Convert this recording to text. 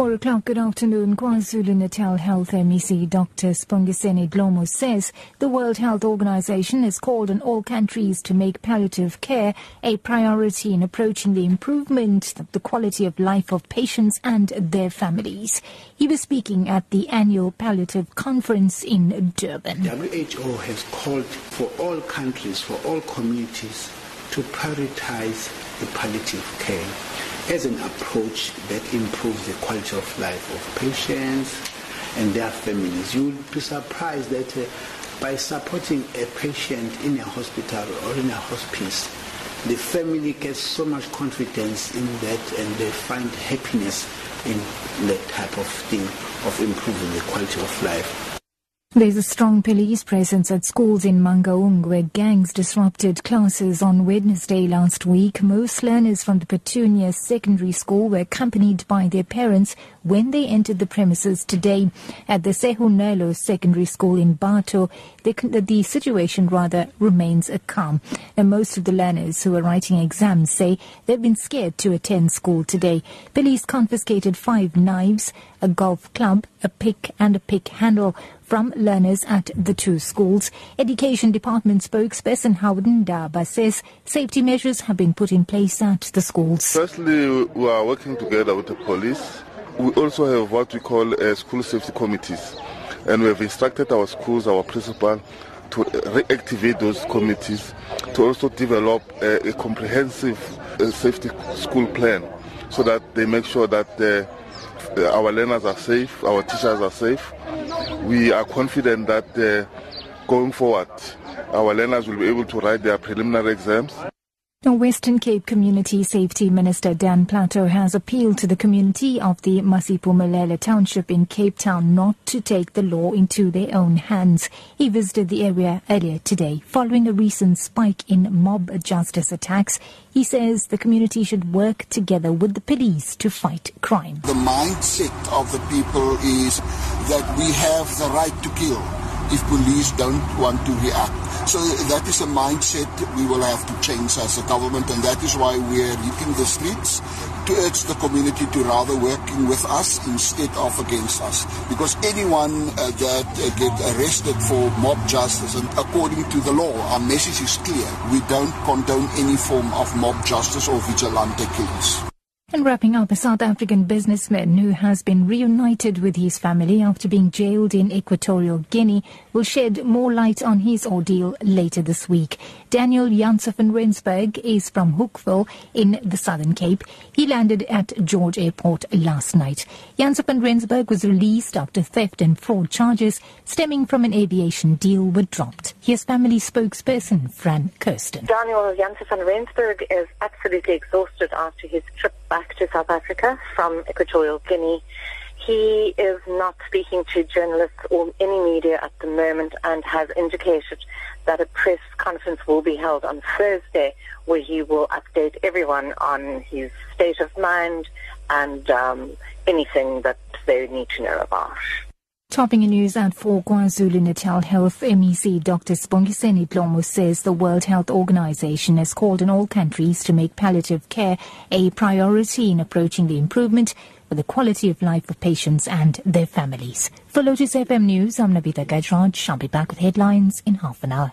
Four o'clock good afternoon, KwaZulu-Natal Health MEC Dr. Sibongiseni Dhlomo says the World Health Organization has called on all countries to make palliative care a priority in approaching the improvement of the quality of life of patients and their families. He was speaking at the annual palliative conference in Durban. WHO has called for all countries, for all communities to prioritize the palliative care as an approach that improves the quality of life of patients and their families. You will be surprised that uh, by supporting a patient in a hospital or in a hospice, the family gets so much confidence in that and they find happiness in that type of thing of improving the quality of life. There's a strong police presence at schools in Mangaung where gangs disrupted classes on Wednesday last week. Most learners from the Petunia Secondary School were accompanied by their parents when they entered the premises today. At the Sehunelo Secondary School in Batho, the, the situation rather remains calm. And most of the learners who are writing exams say they've been scared to attend school today. Police confiscated five knives, a golf club, a pick and a pick handle from learners at the two schools. Education Department spokesperson Howard Ndaba says safety measures have been put in place at the schools. Firstly, we are working together with the police. We also have what we call uh, school safety committees, and we have instructed our schools, our principal, to reactivate those committees to also develop a, a comprehensive uh, safety school plan so that they make sure that uh, our learners are safe, our teachers are safe, we are confident that uh, going forward, our learners will be able to write their preliminary exams. The Western Cape Community Safety Minister Dan Plato has appealed to the community of the Masiphumelele Township in Cape Town not to take the law into their own hands. He visited the area earlier today following a recent spike in mob justice attacks. He says the community should work together with the police to fight crime. The mindset of the people is that we have the right to kill if police don't want to react. So that is a mindset we will have to change as a government, and that is why we are hitting the streets to urge the community to rather working with us instead of against us. Because anyone uh, that uh, get arrested for mob justice, and according to the law, our message is clear: we don't condone any form of mob justice or vigilante killings. And wrapping up, a South African businessman who has been reunited with his family after being jailed in Equatorial Guinea will shed more light on his ordeal later this week. Daniel Janse van Rensburg is from Hoekwil in the Southern Cape. He landed at George Airport last night. Janse van Rensburg was released after theft and fraud charges stemming from an aviation deal were dropped. His family spokesperson, Fran Kirsten. Daniel Janse van Rensburg is absolutely exhausted after his trip back back to South Africa from Equatorial Guinea. He is not speaking to journalists or any media at the moment and has indicated that a press conference will be held on Thursday where he will update everyone on his state of mind and um, anything that they need to know about. Topping in news at 4 KwaZulu-Natal Health MEC Dr. Sibongiseni Dhlomo says the World Health Organization has called on all countries to make palliative care a priority in approaching the improvement for the quality of life of patients and their families. For Lotus FM News, I'm Navita Gajraj. I'll be back with headlines in half an hour.